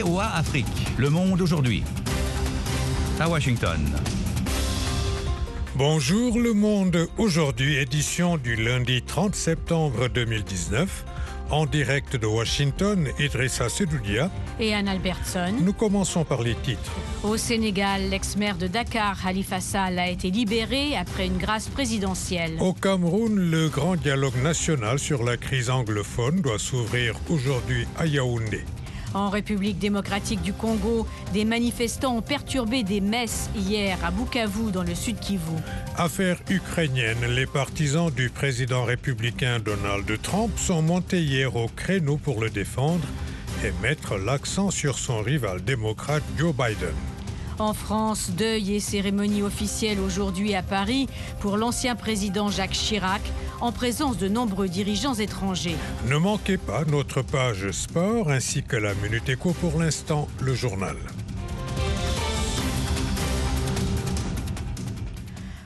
VOA Afrique, le monde aujourd'hui. À Washington. Bonjour le monde, aujourd'hui édition du lundi 30 septembre 2019. En direct de Washington, Idrissa Sedoudia et Anne Albertson. Nous commençons par les titres. Au Sénégal, l'ex-maire de Dakar, Khalifa Sall, a été libéré après une grâce présidentielle. Au Cameroun, le grand dialogue national sur la crise anglophone doit s'ouvrir aujourd'hui à Yaoundé. En République démocratique du Congo, des manifestants ont perturbé des messes hier à Bukavu, dans le sud Kivu. Affaire ukrainienne, les partisans du président républicain Donald Trump sont montés hier au créneau pour le défendre et mettre l'accent sur son rival démocrate Joe Biden. En France, deuil et cérémonie officielle aujourd'hui à Paris pour l'ancien président Jacques Chirac, en présence de nombreux dirigeants étrangers. Ne manquez pas notre page sport ainsi que la Minute Éco pour l'instant, le journal.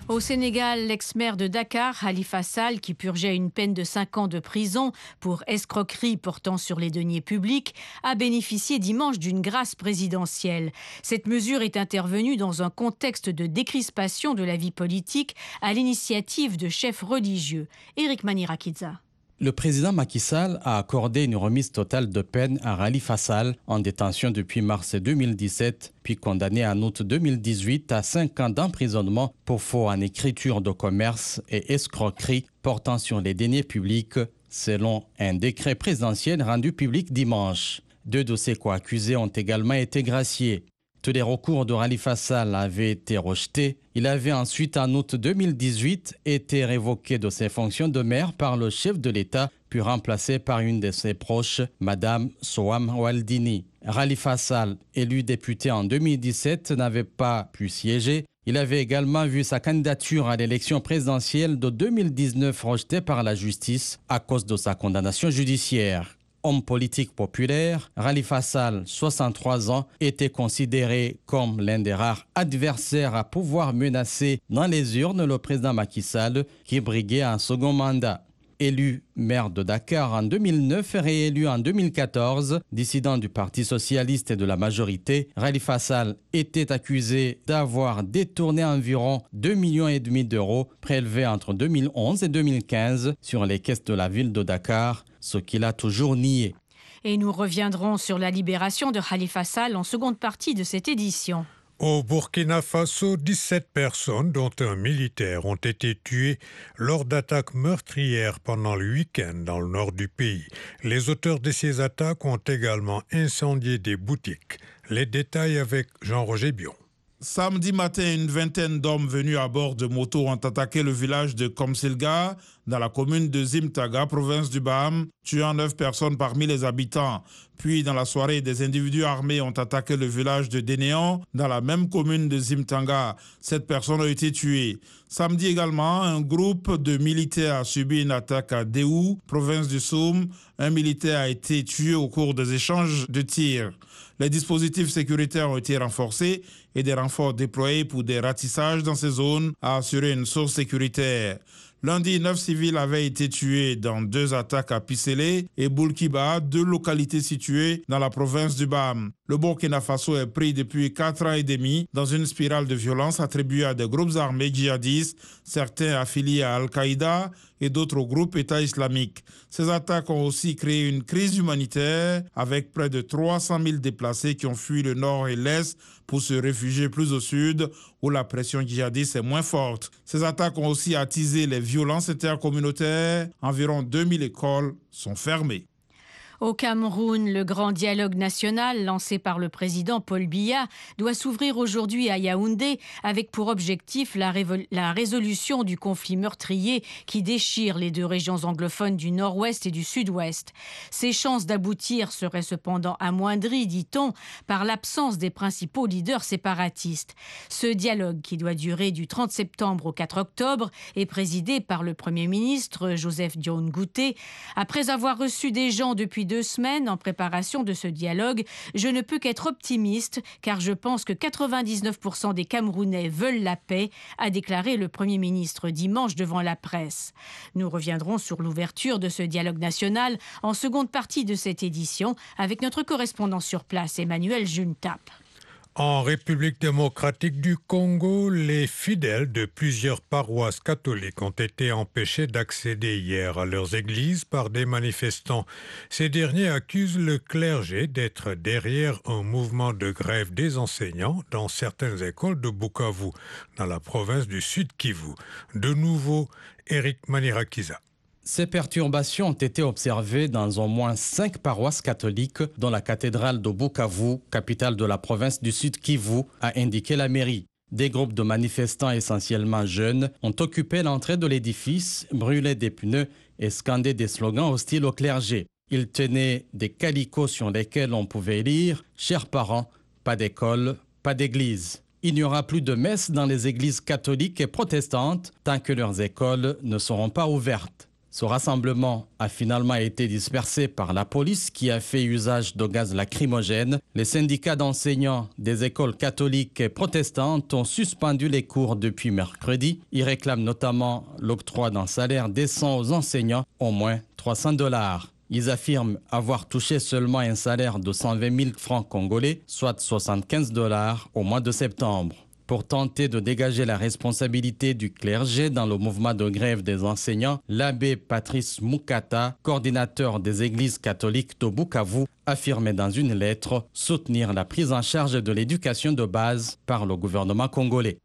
Au Sénégal, l'ex-maire de Dakar, Khalifa Sall, qui purgeait une peine de 5 ans de prison pour escroquerie portant sur les deniers publics, a bénéficié dimanche d'une grâce présidentielle. Cette mesure est intervenue dans un contexte de décrispation de la vie politique à l'initiative de chefs religieux. Éric Manirakidza. Le président Macky Sall a accordé une remise totale de peine à Rali Fassal, en détention depuis mars 2017, puis condamné en août 2018 à 5 ans d'emprisonnement pour faux en écriture de commerce et escroquerie portant sur les deniers publics, selon un décret présidentiel rendu public dimanche. Deux dossiers co-accusés ont également été graciés. Les recours de Rali Fassal avaient été rejetés. Il avait ensuite, en août 2018, été révoqué de ses fonctions de maire par le chef de l'État, puis remplacé par une de ses proches, Madame Soham Waldini. Rali Fassal, élu député en 2017, n'avait pas pu siéger. Il avait également vu sa candidature à l'élection présidentielle de 2019 rejetée par la justice à cause de sa condamnation judiciaire homme politique populaire, Rali Fassal, 63 ans, était considéré comme l'un des rares adversaires à pouvoir menacer dans les urnes le président Macky Sall, qui briguait un second mandat. Élu maire de Dakar en 2009 et réélu en 2014, dissident du Parti socialiste et de la majorité, Rali Fassal était accusé d'avoir détourné environ 2,5 millions d'euros prélevés entre 2011 et 2015 sur les caisses de la ville de Dakar, ce qu'il a toujours nié. Et nous reviendrons sur la libération de Khalifa Sall en seconde partie de cette édition. Au Burkina Faso, 17 personnes, dont un militaire, ont été tuées lors d'attaques meurtrières pendant le week-end dans le nord du pays. Les auteurs de ces attaques ont également incendié des boutiques. Les détails avec Jean-Roger Bion. Samedi matin, une vingtaine d'hommes venus à bord de motos ont attaqué le village de Komsilga, dans la commune de Zimtaga, province du Baham, tuant neuf personnes parmi les habitants. Puis, dans la soirée, des individus armés ont attaqué le village de Dénéan, dans la même commune de Zimtanga. Sept personnes ont été tuées. Samedi également, un groupe de militaires a subi une attaque à Déou, province du Soum. Un militaire a été tué au cours des échanges de tirs. Les dispositifs sécuritaires ont été renforcés et des renforts déployés pour des ratissages dans ces zones a assuré une source sécuritaire. Lundi, neuf civils avaient été tués dans deux attaques à Pisselé et Boulkiba, deux localités situées dans la province du Bam. Le Burkina Faso est pris depuis quatre ans et demi dans une spirale de violence attribuée à des groupes armés djihadistes, certains affiliés à Al-Qaïda et d'autres au groupe État islamique. Ces attaques ont aussi créé une crise humanitaire avec près de 300 000 déplacés qui ont fui le nord et l'est pour se réfugier plus au sud où la pression djihadiste est moins forte. Ces attaques ont aussi attisé les violences intercommunautaires. Environ 2000 écoles sont fermées. Au Cameroun, le grand dialogue national lancé par le président Paul Biya doit s'ouvrir aujourd'hui à Yaoundé avec pour objectif la, résolution du conflit meurtrier qui déchire les deux régions anglophones du nord-ouest et du sud-ouest. Ses chances d'aboutir seraient cependant amoindries, dit-on, par l'absence des principaux leaders séparatistes. Ce dialogue, qui doit durer du 30 septembre au 4 octobre, est présidé par le Premier ministre Joseph Dion Gouté. Après avoir reçu des gens depuis deux semaines en préparation de ce dialogue, je ne peux qu'être optimiste car je pense que 99% des Camerounais veulent la paix, a déclaré le Premier ministre dimanche devant la presse. Nous reviendrons sur l'ouverture de ce dialogue national en seconde partie de cette édition avec notre correspondant sur place, Emmanuel Juntap. En République démocratique du Congo, les fidèles de plusieurs paroisses catholiques ont été empêchés d'accéder hier à leurs églises par des manifestants. Ces derniers accusent le clergé d'être derrière un mouvement de grève des enseignants dans certaines écoles de Bukavu, dans la province du Sud Kivu. De nouveau, Eric Manirakiza. Ces perturbations ont été observées dans au moins cinq paroisses catholiques, dont la cathédrale de Bukavu, capitale de la province du Sud Kivu, a indiqué la mairie. Des groupes de manifestants essentiellement jeunes ont occupé l'entrée de l'édifice, brûlé des pneus et scandé des slogans hostiles au clergé. Ils tenaient des calicots sur lesquels on pouvait lire Chers parents, pas d'école, pas d'église. Il n'y aura plus de messe dans les églises catholiques et protestantes tant que leurs écoles ne seront pas ouvertes. Ce rassemblement a finalement été dispersé par la police qui a fait usage de gaz lacrymogène. Les syndicats d'enseignants des écoles catholiques et protestantes ont suspendu les cours depuis mercredi. Ils réclament notamment l'octroi d'un salaire décent aux enseignants, au moins 300 dollars. Ils affirment avoir touché seulement un salaire de 120 000 francs congolais, soit 75 dollars au mois de septembre pour tenter de dégager la responsabilité du clergé dans le mouvement de grève des enseignants, l'abbé Patrice Mukata, coordinateur des églises catholiques de Bukavu, affirmait dans une lettre soutenir la prise en charge de l'éducation de base par le gouvernement congolais.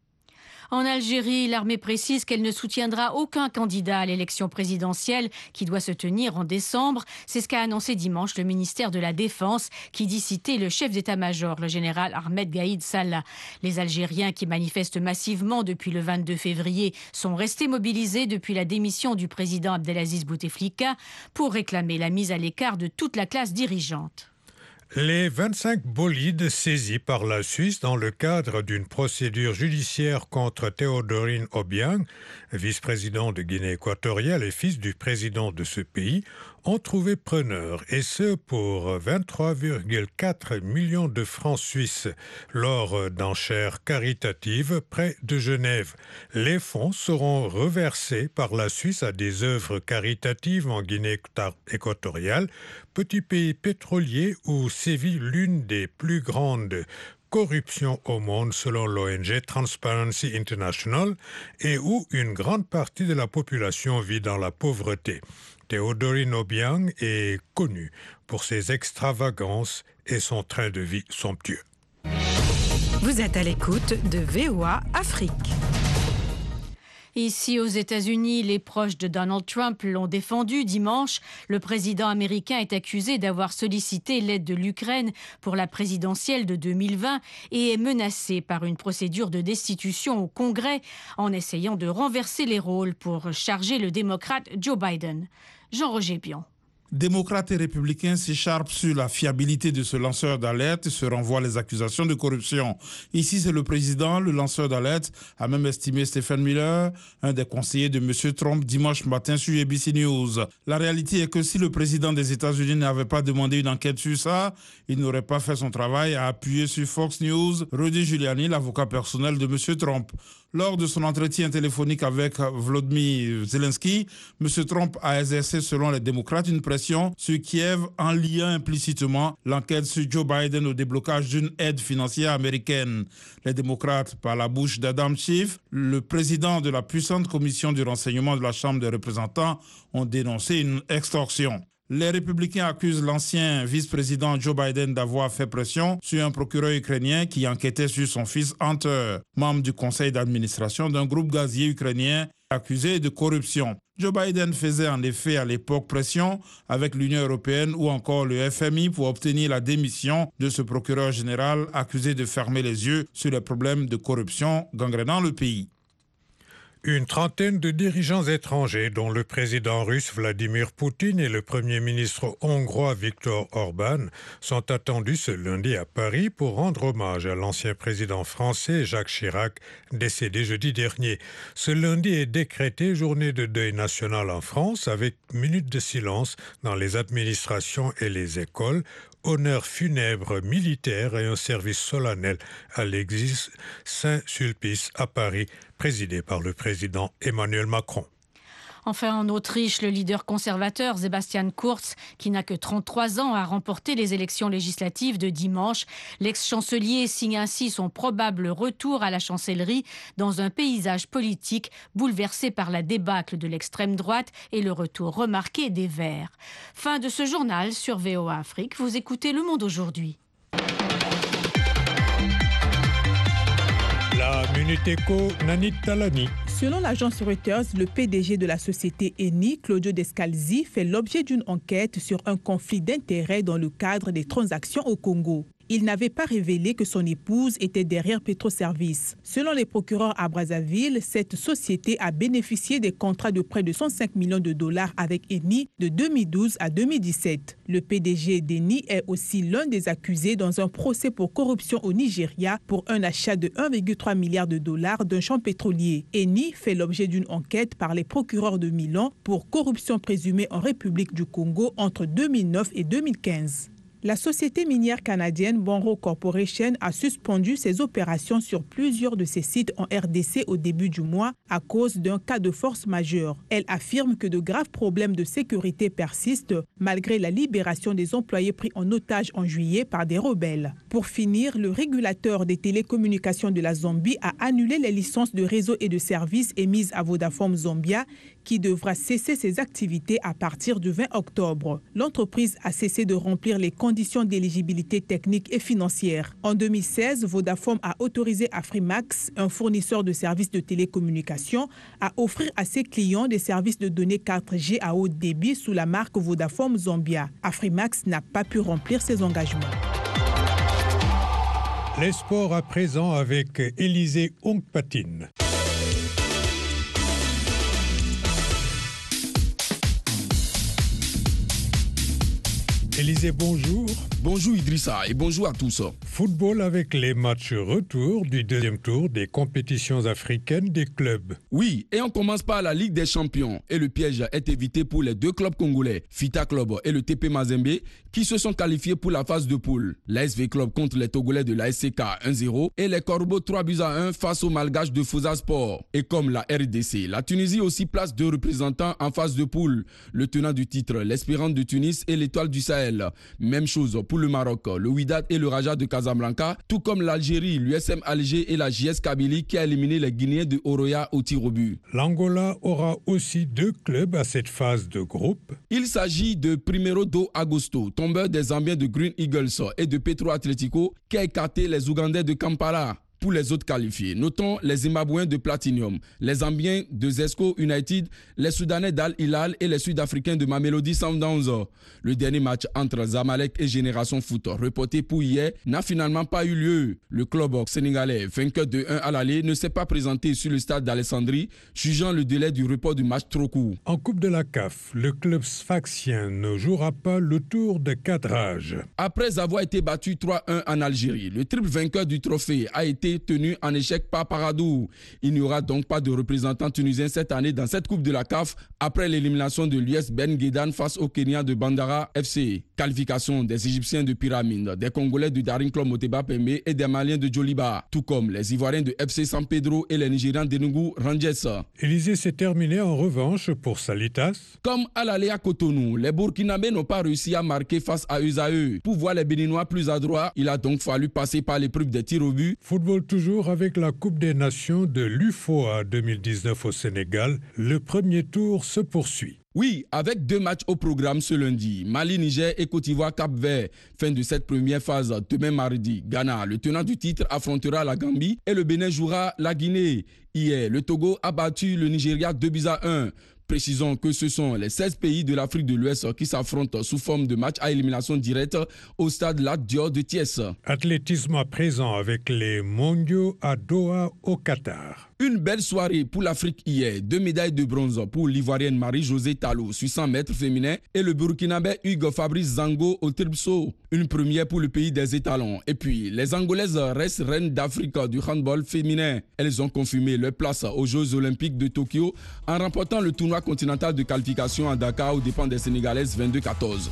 En Algérie, l'armée précise qu'elle ne soutiendra aucun candidat à l'élection présidentielle qui doit se tenir en décembre. C'est ce qu'a annoncé dimanche le ministère de la Défense qui dit citer le chef d'état-major, le général Ahmed Gaïd Salah. Les Algériens qui manifestent massivement depuis le 22 février sont restés mobilisés depuis la démission du président Abdelaziz Bouteflika pour réclamer la mise à l'écart de toute la classe dirigeante. Les 25 bolides saisis par la Suisse dans le cadre d'une procédure judiciaire contre Théodorine Obiang, vice-président de Guinée équatoriale et fils du président de ce pays, ont trouvé preneur, et ce pour 23,4 millions de francs suisses lors d'enchères caritatives près de Genève. Les fonds seront reversés par la Suisse à des œuvres caritatives en Guinée équatoriale, petit pays pétrolier où sévit l'une des plus grandes corruptions au monde selon l'ONG Transparency International et où une grande partie de la population vit dans la pauvreté. Théodorine Obiang est connue pour ses extravagances et son train de vie somptueux. Vous êtes à l'écoute de VOA Afrique. Ici aux États-Unis, les proches de Donald Trump l'ont défendu dimanche. Le président américain est accusé d'avoir sollicité l'aide de l'Ukraine pour la présidentielle de 2020 et est menacé par une procédure de destitution au Congrès en essayant de renverser les rôles pour charger le démocrate Joe Biden. Jean-Roger Pion. Démocrates et républicains s'écharpent sur la fiabilité de ce lanceur d'alerte et se renvoient les accusations de corruption. Ici, c'est le président, le lanceur d'alerte, a même estimé Stephen Miller, un des conseillers de M. Trump, dimanche matin sur ABC News. La réalité est que si le président des États-Unis n'avait pas demandé une enquête sur ça, il n'aurait pas fait son travail à appuyer sur Fox News Rudy Giuliani, l'avocat personnel de M. Trump. Lors de son entretien téléphonique avec Vladimir Zelensky, M. Trump a exercé, selon les démocrates, une pression sur Kiev en liant implicitement l'enquête sur Joe Biden au déblocage d'une aide financière américaine. Les démocrates, par la bouche d'Adam Schiff, le président de la puissante commission du renseignement de la Chambre des représentants, ont dénoncé une extorsion. Les républicains accusent l'ancien vice-président Joe Biden d'avoir fait pression sur un procureur ukrainien qui enquêtait sur son fils Hunter, membre du conseil d'administration d'un groupe gazier ukrainien accusé de corruption. Joe Biden faisait en effet à l'époque pression avec l'Union européenne ou encore le FMI pour obtenir la démission de ce procureur général accusé de fermer les yeux sur les problèmes de corruption gangrénant le pays. Une trentaine de dirigeants étrangers, dont le président russe Vladimir Poutine et le premier ministre hongrois Viktor Orban, sont attendus ce lundi à Paris pour rendre hommage à l'ancien président français Jacques Chirac, décédé jeudi dernier. Ce lundi est décrété journée de deuil national en France avec minute de silence dans les administrations et les écoles honneur funèbre militaire et un service solennel à l'église Saint-Sulpice à Paris, présidé par le président Emmanuel Macron. Enfin, en Autriche, le leader conservateur Sebastian Kurz, qui n'a que 33 ans, a remporté les élections législatives de dimanche. L'ex-chancelier signe ainsi son probable retour à la chancellerie dans un paysage politique bouleversé par la débâcle de l'extrême droite et le retour remarqué des Verts. Fin de ce journal sur VOA Afrique. Vous écoutez Le Monde aujourd'hui. La Minute Éco, Nanit. Selon l'agence Reuters, le PDG de la société Eni, Claudio Descalzi, fait l'objet d'une enquête sur un conflit d'intérêts dans le cadre des transactions au Congo il n'avait pas révélé que son épouse était derrière Petroservice. Selon les procureurs à Brazzaville, cette société a bénéficié des contrats de près de 105 millions de dollars avec Eni de 2012 à 2017. Le PDG d'Eni est aussi l'un des accusés dans un procès pour corruption au Nigeria pour un achat de 1,3 milliard de dollars d'un champ pétrolier. Eni fait l'objet d'une enquête par les procureurs de Milan pour corruption présumée en République du Congo entre 2009 et 2015. La société minière canadienne Bonro Corporation a suspendu ses opérations sur plusieurs de ses sites en RDC au début du mois à cause d'un cas de force majeure. Elle affirme que de graves problèmes de sécurité persistent malgré la libération des employés pris en otage en juillet par des rebelles. Pour finir, le régulateur des télécommunications de la Zambie a annulé les licences de réseau et de services émises à Vodafone Zambia qui devra cesser ses activités à partir du 20 octobre. L'entreprise a cessé de remplir les conditions d'éligibilité technique et financière. En 2016, Vodafone a autorisé Afrimax, un fournisseur de services de télécommunications, à offrir à ses clients des services de données 4G à haut débit sous la marque Vodafone Zambia. Afrimax n'a pas pu remplir ses engagements. Les à présent avec Élisée Ongpatine. Élisée, bonjour. Bonjour Idrissa et bonjour à tous. Football avec les matchs retour du deuxième tour des compétitions africaines des clubs. Oui, et on commence par la Ligue des Champions. Et le piège est évité pour les deux clubs congolais, Fita Club et le TP Mazembe, qui se sont qualifiés pour la phase de poule. L'ASV Club contre les Togolais de la SCK 1-0 et les Corbeaux 3 buts à 1 face aux Malgaches de Fouza Sport. Et comme la RDC, la Tunisie aussi place deux représentants en phase de poule. Le tenant du titre, l'Espérance de Tunis et l'Étoile du Sahel. Même chose pour le Maroc, le Wydad et le Raja de Casablanca, tout comme l'Algérie, l'USM Alger et la JS Kabylie qui a éliminé les Guinéens de Oroya au tir au but. L'Angola aura aussi deux clubs à cette phase de groupe. Il s'agit de Primero do Agosto, tombeur des Zambiens de Green Eagles et de Petro Atletico qui a écarté les Ougandais de Kampala pour les autres qualifiés. Notons les Zimbabwéens de Platinum, les Zambiens de Zesco United, les Soudanais d'Al Hilal et les Sud-Africains de Mamelody Sundowns. Le dernier match entre Zamalek et Génération Foot, reporté pour hier, n'a finalement pas eu lieu. Le club sénégalais, vainqueur de 1 à l'aller, ne s'est pas présenté sur le stade d'Alessandrie, jugeant le délai du report du match trop court. En Coupe de la CAF, le club sfaxien ne jouera pas le tour de cadrage. Après avoir été battu 3-1 en Algérie, le triple vainqueur du trophée a été tenu en échec par Paradou. Il n'y aura donc pas de représentant tunisien cette année dans cette Coupe de la CAF après l'élimination de l'US Ben Guedan face au Kenya de Bandara FC. Qualification des Égyptiens de Pyramide, des Congolais de Daring Club Moteba Pembe et des Maliens de Joliba, tout comme les Ivoiriens de FC San Pedro et les Nigérians d'Enugu Rangers. Élysée s'est terminé en revanche pour Salitas. Comme à l'aller à Cotonou, les Burkinabés n'ont pas réussi à marquer face à eux Pour voir les Béninois plus adroits, il a donc fallu passer par l'épreuve des tirs au but. Football toujours avec la Coupe des Nations de l'UFOA 2019 au Sénégal. Le premier tour se poursuit. Oui, avec deux matchs au programme ce lundi, Mali, Niger et Côte d'Ivoire, Cap Vert. Fin de cette première phase, demain mardi, Ghana, le tenant du titre, affrontera la Gambie et le Bénin jouera la Guinée. Hier, le Togo a battu le Nigeria 2 buts à 1. Précisons que ce sont les 16 pays de l'Afrique de l'Ouest qui s'affrontent sous forme de match à élimination directe au stade Lat Dior de Thiès. Athlétisme présent avec les mondiaux à Doha au Qatar. Une belle soirée pour l'Afrique hier. Deux médailles de bronze pour l'Ivoirienne Marie-Josée Talou sur 100 mètres féminin et le Burkinabé Hugo Fabrice Zango au Tripso. Une première pour le pays des étalons. Et puis, les Angolaises restent reines d'Afrique du handball féminin. Elles ont confirmé leur place aux Jeux Olympiques de Tokyo en remportant le tournoi continental de qualification à Dakar aux dépens des Sénégalaises 22-14.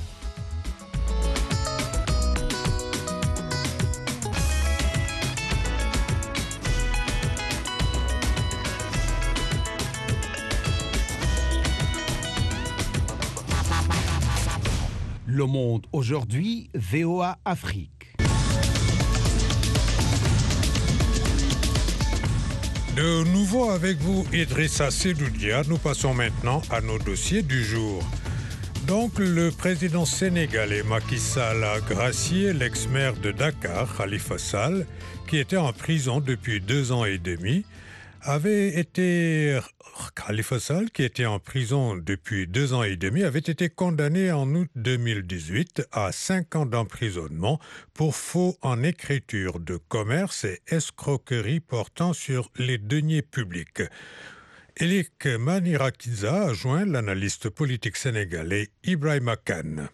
Le Monde aujourd'hui, VOA Afrique. De nouveau avec vous, Idrissa Sedoudia, nous passons maintenant à nos dossiers du jour. Donc, le président sénégalais Macky Sall gracié l'ex-maire de Dakar, Khalifa Sall, qui était en prison depuis deux ans et demi, avait été Khalifa Sall, qui était en prison depuis deux ans et demi, avait été condamné en août 2018 à cinq ans d'emprisonnement pour faux en écriture de commerce et escroquerie portant sur les deniers publics. Elik Manirakiza a joint l'analyste politique sénégalais Ibrahim Khan.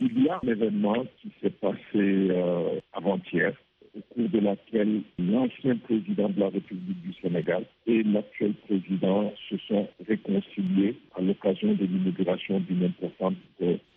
Il y a un événement qui s'est passé euh, avant-hier au cours de laquelle l'ancien président de la République du Sénégal et l'actuel président se sont réconciliés à l'occasion de l'inauguration d'une importante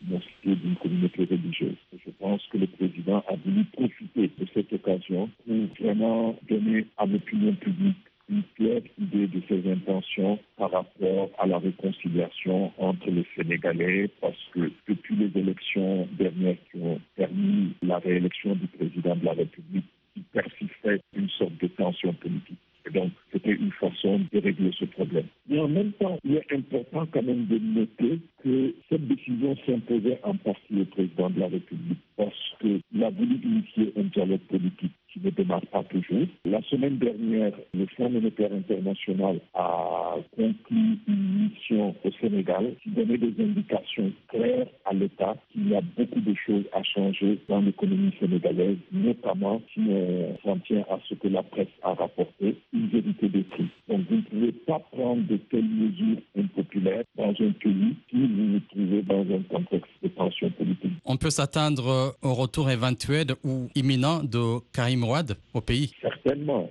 mosquée d'une communauté religieuse. Je pense que le président a voulu profiter de cette occasion pour vraiment donner à l'opinion publique une claire idée de ses intentions par rapport à la réconciliation entre les Sénégalais, parce que depuis les élections dernières qui ont permis la réélection du président de la République, il persistait une sorte de tension politique. Et donc, c'était une façon de régler ce problème. Mais en même temps, il est important quand même de noter que cette décision s'imposait en partie au président de la République parce qu'il a voulu initier un dialogue politique qui ne démarre pas toujours. La semaine dernière, le Fonds monétaire international a conclu une mission au Sénégal qui donnait des indications claires à l'État qu'il y a beaucoup de choses à changer dans l'économie sénégalaise, notamment si on s'en tient à ce que la presse a rapporté, une vérité des prix. Donc vous ne pouvez pas prendre de telles mesures impopulaires dans un pays si vous vous trouvez dans un contexte de tension politique. On peut s'attendre au retour éventuel ou imminent de Karim Ouad au pays Certainement,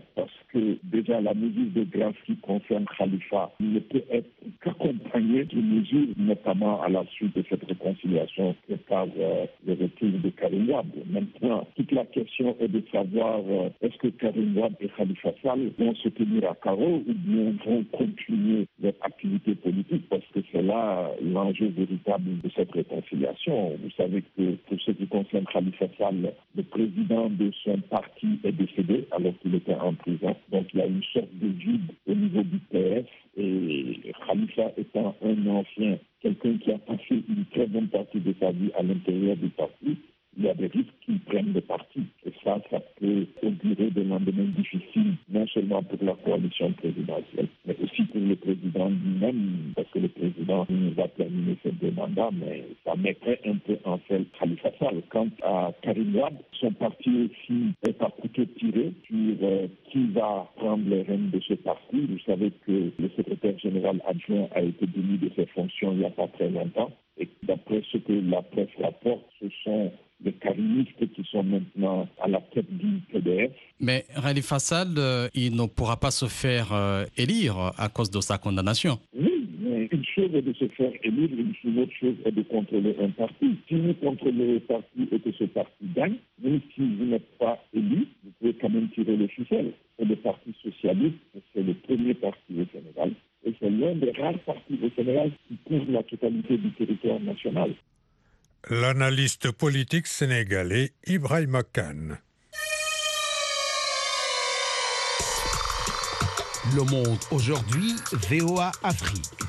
déjà la mesure de grâce qui concerne Khalifa ne peut être qu'accompagnée de mesures, notamment à la suite de cette réconciliation que par euh, le retour de Karim Ouad. Maintenant, toute la question est de savoir euh, est-ce que Karim Ouad et Khalifa Sall vont se tenir à carreau ou bien vont continuer leur activité politique? Parce que c'est là l'enjeu véritable de cette réconciliation. Vous savez que pour ce qui concerne Khalifa Sall, le président de son parti est décédé alors qu'il était en prison. Donc il y a une sorte de vide au niveau du PS et Khalifa étant un ancien, quelqu'un qui a passé une très bonne partie de sa vie à l'intérieur du parti, il y a des risques qu'il prenne le parti. Et ça, ça peut augurer des lendemains difficiles, non seulement pour la coalition présidentielle, mais aussi pour le président lui-même, parce que le président va terminer ses deux mandats, mais ça mettrait un peu en fait Khalifa Sall. Quant à Karim Wad, son parti aussi est à couteau tiré sur euh, qui va prendre les rênes de ce parti. Vous savez que le secrétaire général adjoint a été démis de ses fonctions il n'y a pas très longtemps. Et d'après ce que la presse rapporte, ce sont les karimistes qui sont maintenant à la tête du PDF. Mais Khalifa Sall, euh, il ne pourra pas se faire euh, élire à cause de sa condamnation. Oui, mais une chose est de se faire élire, une autre chose est de contrôler un parti. Si vous contrôlez le parti et que ce parti gagne, même si vous n'êtes pas élu, vous pouvez quand même tirer le ficelle. C'est le Parti socialiste, c'est le premier parti au Sénégal. Et c'est l'un des rares partis au Sénégal qui couvre la totalité du territoire national. L'analyste politique sénégalais Ibrahim Khan. Le monde aujourd'hui, VOA Afrique.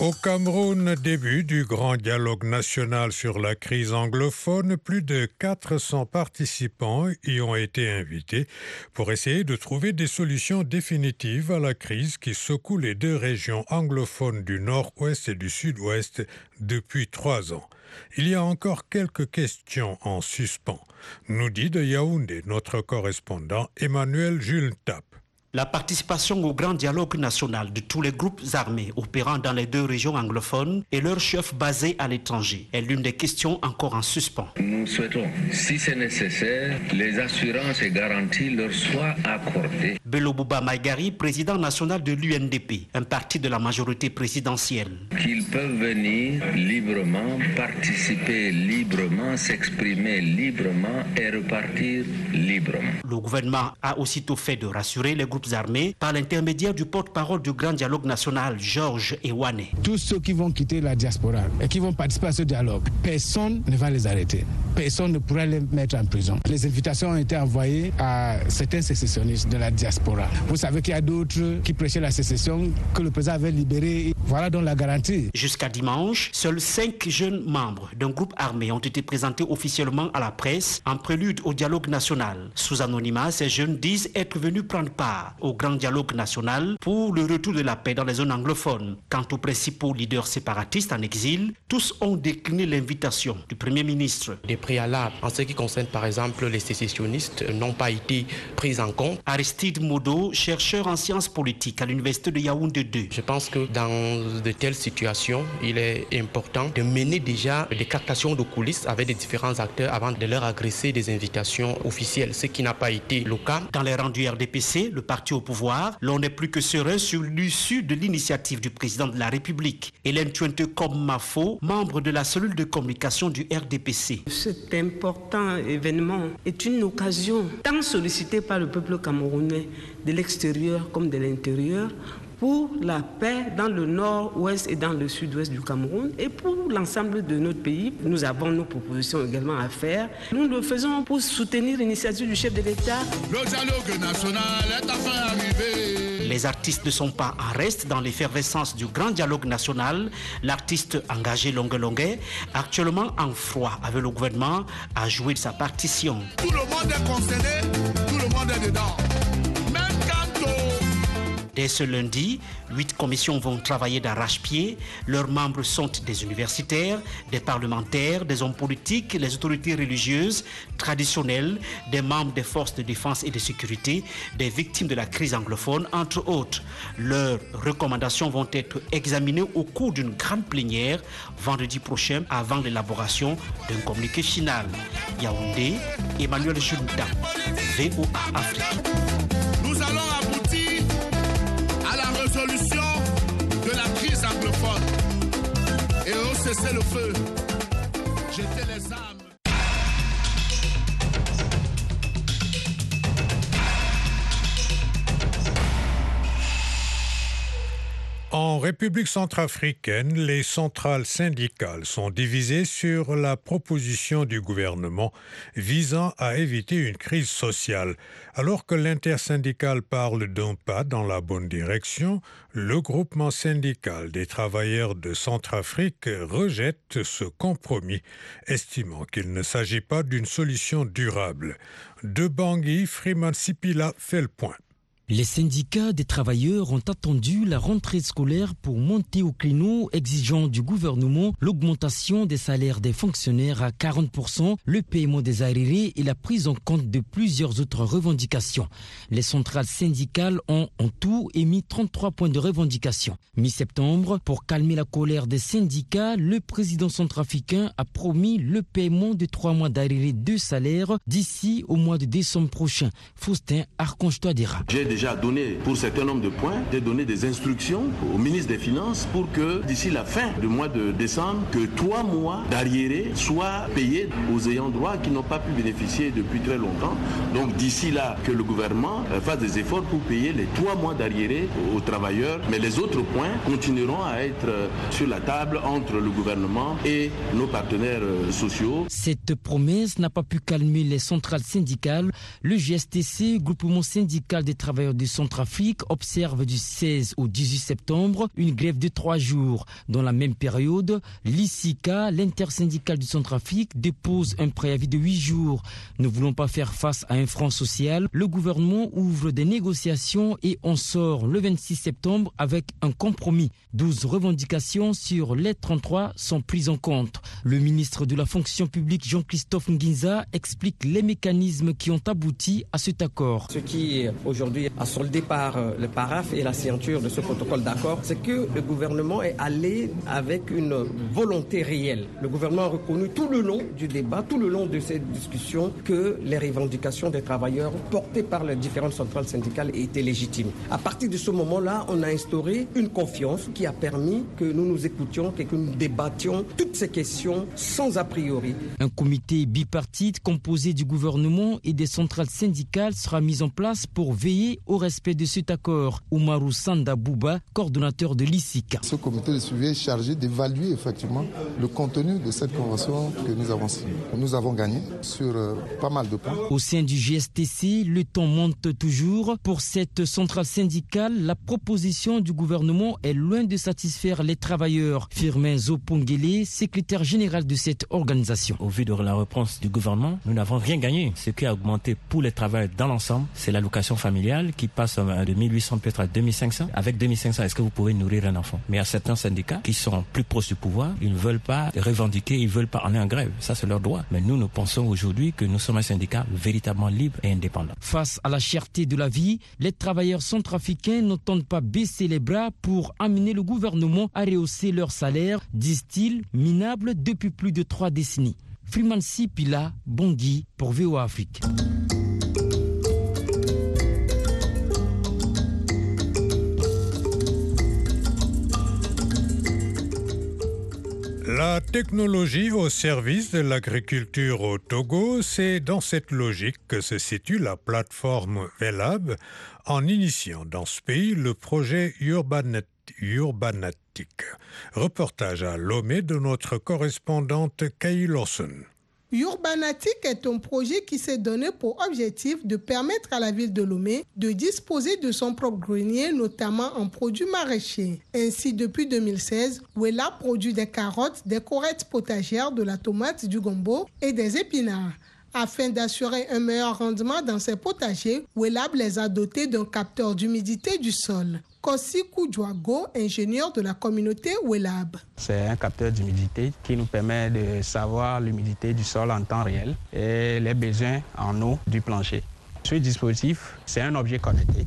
Au Cameroun, début du grand dialogue national sur la crise anglophone, plus de 400 participants y ont été invités pour essayer de trouver des solutions définitives à la crise qui secoue les deux régions anglophones du nord-ouest et du sud-ouest depuis trois ans. Il y a encore quelques questions en suspens. nous dit de Yaoundé notre correspondant Emmanuel Jules Tap. La participation au grand dialogue national de tous les groupes armés opérant dans les deux régions anglophones et leurs chefs basés à l'étranger est l'une des questions encore en suspens. Nous souhaitons, si c'est nécessaire, les assurances et garanties leur soient accordées. Bello Bouba Maïgari, président national de l'UNDP, un parti de la majorité présidentielle. Qu'ils peuvent venir librement, participer librement, s'exprimer librement et repartir librement. Le gouvernement a aussitôt fait de rassurer les groupes armés par l'intermédiaire du porte-parole du Grand Dialogue National, Georges Ewane. Tous ceux qui vont quitter la diaspora et qui vont participer à ce dialogue, personne ne va les arrêter. Personne ne pourra les mettre en prison. Les invitations ont été envoyées à certains sécessionnistes de la diaspora. Vous savez qu'il y a d'autres qui prêchaient la sécession que le président avait libéré. Voilà donc la garantie. Jusqu'à dimanche, seuls cinq jeunes membres d'un groupe armé ont été présentés officiellement à la presse en prélude au dialogue national. Sous anonymat, ces jeunes disent être venus prendre part au grand dialogue national pour le retour de la paix dans les zones anglophones. Quant aux principaux leaders séparatistes en exil, tous ont décliné l'invitation du Premier ministre. Des préalables en ce qui concerne par exemple les sécessionnistes n'ont pas été pris en compte. Aristide Modo, chercheur en sciences politiques à l'université de Yaoundé 2. Je pense que dans de telles situations, il est important de mener déjà des captations de coulisses avec des différents acteurs avant de leur agresser des invitations officielles, ce qui n'a pas été le cas. Dans les rendus RDPC, le parti au pouvoir, l'on n'est plus que serein sur l'issue de l'initiative du président de la République. Hélène Tuente Mafo, membre de la cellule de communication du RDPC. Cet important événement est une occasion tant sollicitée par le peuple camerounais de l'extérieur comme de l'intérieur pour la paix dans le nord-ouest et dans le sud-ouest du Cameroun et pour l'ensemble de notre pays. Nous avons nos propositions également à faire. Nous le faisons pour soutenir l'initiative du chef de l'État. Le dialogue national est enfin arrivé. Les artistes ne sont pas en reste dans l'effervescence du grand dialogue national. L'artiste engagé Longue Longue, actuellement en froid avec le gouvernement, a joué de sa partition. Tout le monde est concerné, tout le monde est dedans. Dès ce lundi, huit commissions vont travailler d'arrache-pied. Leurs membres sont des universitaires, des parlementaires, des hommes politiques, les autorités religieuses, traditionnelles, des membres des forces de défense et de sécurité, des victimes de la crise anglophone, entre autres. Leurs recommandations vont être examinées au cours d'une grande plénière vendredi prochain avant l'élaboration d'un communiqué final. Yaoundé, Emmanuel Junta, VOA Afrique. Cessez le feu, jeter les armes. En République centrafricaine, les centrales syndicales sont divisées sur la proposition du gouvernement visant à éviter une crise sociale. Alors que l'intersyndical parle d'un pas dans la bonne direction, le groupement syndical des travailleurs de Centrafrique rejette ce compromis, estimant qu'il ne s'agit pas d'une solution durable. De Bangui, Freeman Sipila fait le point. Les syndicats des travailleurs ont attendu la rentrée scolaire pour monter au créneau exigeant du gouvernement l'augmentation des salaires des fonctionnaires à 40%, le paiement des arriérés et la prise en compte de plusieurs autres revendications. Les centrales syndicales ont en tout émis 33 points de revendication. Mi-septembre, pour calmer la colère des syndicats, le président centrafricain a promis le paiement de trois mois d'arriérés de salaire d'ici au mois de décembre prochain. Faustin archange déjà donné pour certains nombre de points, j'ai donné des instructions au ministre des Finances pour que d'ici la fin du mois de décembre, que trois mois d'arriérés soient payés aux ayants droit qui n'ont pas pu bénéficier depuis très longtemps. Donc d'ici là, que le gouvernement euh, fasse des efforts pour payer les trois mois d'arriérés aux travailleurs. Mais les autres points continueront à être euh, sur la table entre le gouvernement et nos partenaires euh, sociaux. Cette promesse n'a pas pu calmer les centrales syndicales. Le GSTC, groupement syndical des travailleurs du Centrafrique observent du 16 au 18 septembre une grève de trois jours. Dans la même période, l'ICICA, l'intersyndicale du Centrafrique, dépose un préavis de huit jours. Ne voulant pas faire face à un front social, le gouvernement ouvre des négociations et on sort le 26 septembre avec un compromis. 12 revendications sur les 33 sont prises en compte. Le ministre de la fonction publique Jean-Christophe Nginza explique les mécanismes qui ont abouti à cet accord. Ce qui aujourd'hui a soldé par euh, le paraf et la signature de ce protocole d'accord, c'est que le gouvernement est allé avec une volonté réelle. Le gouvernement a reconnu tout le long du débat, tout le long de cette discussion, que les revendications des travailleurs portées par les différentes centrales syndicales étaient légitimes. À partir de ce moment-là, on a instauré une confiance qui a permis que nous nous écoutions et que nous débattions toutes ces questions sans a priori. Un comité bipartite composé du gouvernement et des centrales syndicales sera mis en place pour veiller au respect de cet accord. Oumarou Sanda Bouba, coordonnateur de l'ICICA. Ce comité de suivi est chargé d'évaluer effectivement le contenu de cette convention que nous avons signée. Nous avons gagné sur euh, pas mal de points. Au sein du GSTC, le temps monte toujours. Pour cette centrale syndicale, la proposition du gouvernement est loin de satisfaire les travailleurs. Firmin Zopongele, secrétaire général de cette organisation. Au vu de la réponse du gouvernement, nous n'avons rien gagné. Ce qui a augmenté pour les travailleurs dans l'ensemble, c'est l'allocation familiale qui passe de 1800 peut-être à 2500. Avec 2500, est-ce que vous pouvez nourrir un enfant? Mais a certains syndicats qui sont plus proches du pouvoir, ils ne veulent pas revendiquer, ils ne veulent pas aller en grève. Ça, c'est leur droit. Mais nous, nous pensons aujourd'hui que nous sommes un syndicat véritablement libre et indépendant. Face à la cherté de la vie, les travailleurs centrafricains n'entendent pas baisser les bras pour amener le gouvernement à rehausser leur salaire, disent-ils, minable depuis plus de trois décennies. Freeman Sipila, Bongui pour VOA Afrique. La technologie au service de l'agriculture au Togo, c'est dans cette logique que se situe la plateforme Velab en initiant dans ce pays le projet Urbanet Urbanatic. Reportage à Lomé de notre correspondante Kay Lawson. Urbanatic est un projet qui s'est donné pour objectif de permettre à la ville de Lomé de disposer de son propre grenier, notamment en produits maraîchers. Ainsi, depuis 2016, Wella produit des carottes, des corettes potagères, de la tomate, du gombo et des épinards. Afin d'assurer un meilleur rendement dans ses potagers, Wellab les a dotés d'un capteur d'humidité du sol. Kossi Koudjouago, ingénieur de la communauté Wellab. C'est un capteur d'humidité qui nous permet de savoir l'humidité du sol en temps réel et les besoins en eau du plancher. Ce dispositif, c'est un objet connecté.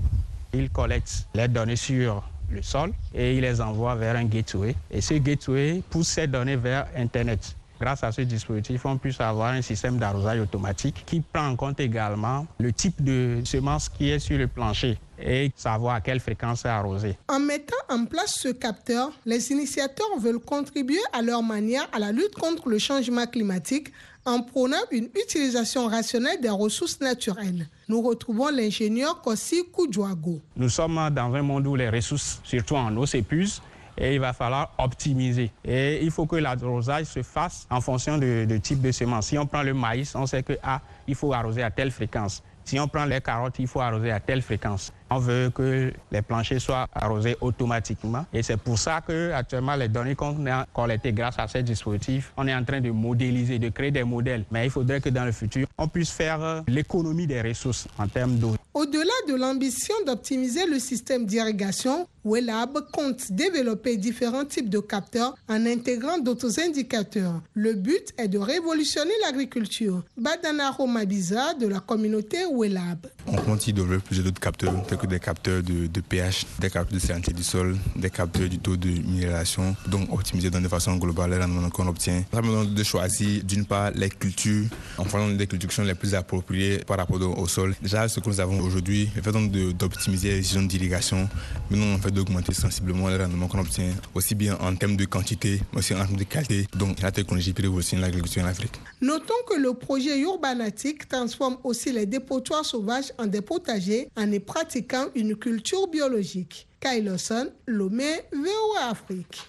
Il collecte les données sur le sol et il les envoie vers un gateway. Et ce gateway pousse ces données vers Internet. Grâce à ce dispositif, on peut avoir un système d'arrosage automatique qui prend en compte également le type de semence qui est sur le plancher et savoir à quelle fréquence arrosé. En mettant en place ce capteur, les initiateurs veulent contribuer à leur manière à la lutte contre le changement climatique en prônant une utilisation rationnelle des ressources naturelles. Nous retrouvons l'ingénieur Kossi Koudjouago. Nous sommes dans un monde où les ressources, surtout en eau, s'épuisent et il va falloir optimiser. Et il faut que l'arrosage se fasse en fonction de type de semence. Si on prend le maïs, on sait que ah, il faut arroser à telle fréquence. Si on prend les carottes, il faut arroser à telle fréquence. On veut que les planchers soient arrosés automatiquement. Et c'est pour ça que actuellement les données qu'on a collectées grâce à ces dispositifs, on est en train de modéliser, de créer des modèles. Mais il faudrait que dans le futur, on puisse faire l'économie des ressources en termes d'eau. Au-delà de l'ambition d'optimiser le système d'irrigation, Wellab compte développer différents types de capteurs en intégrant d'autres indicateurs. Le but est de révolutionner l'agriculture. Badanaro Mabiza de la communauté Wellab. On compte y développer plusieurs autres capteurs, tels que des capteurs de, pH, des capteurs de salinité du sol, des capteurs du taux de minéralisation, donc optimiser de façon globale les rendements qu'on obtient. Ça me donne de choisir d'une part les cultures, en faisant des cultures les plus appropriées par rapport au sol. Déjà, ce que nous avons aujourd'hui, le fait d'optimiser les zones d'irrigation, mais en fait d'augmenter sensiblement les rendements qu'on obtient, aussi bien en termes de quantité, mais aussi en termes de qualité. Donc la technologie peut révolutionner l'agriculture en Afrique. Notons que le projet Urbanatic transforme aussi les dépotoirs sauvages en des en y une culture biologique. Kyle Lawson, Lomé, VOA Afrique.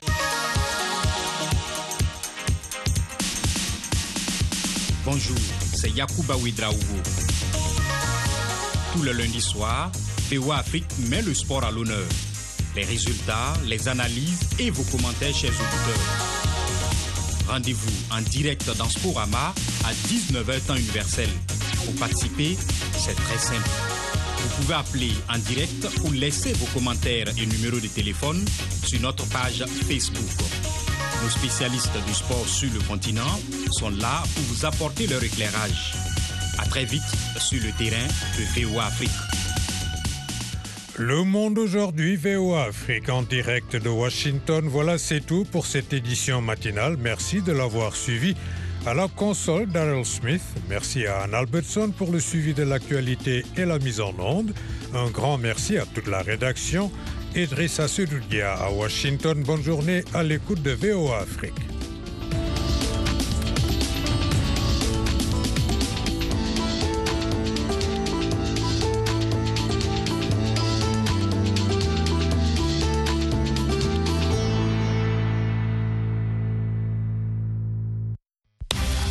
Bonjour, c'est Yacouba Ouidraogo. Tout le lundi soir, VOA Afrique met le sport à l'honneur. Les résultats, les analyses et vos commentaires, chers auditeurs. Rendez-vous en direct dans Sporama à 19h temps universel. Pour participer, c'est très simple. Vous pouvez appeler en direct ou laisser vos commentaires et numéros de téléphone sur notre page Facebook. Nos spécialistes du sport sur le continent sont là pour vous apporter leur éclairage. À très vite sur le terrain de VOA Afrique. Le monde aujourd'hui, VOA Afrique en direct de Washington. Voilà, c'est tout pour cette édition matinale. Merci de l'avoir suivi. À la console, Daryl Smith. Merci à Anne Albertson pour le suivi de l'actualité et la mise en onde. Un grand merci à toute la rédaction. Idrissa Sedoudia à Washington. Bonne journée à l'écoute de VOA Afrique.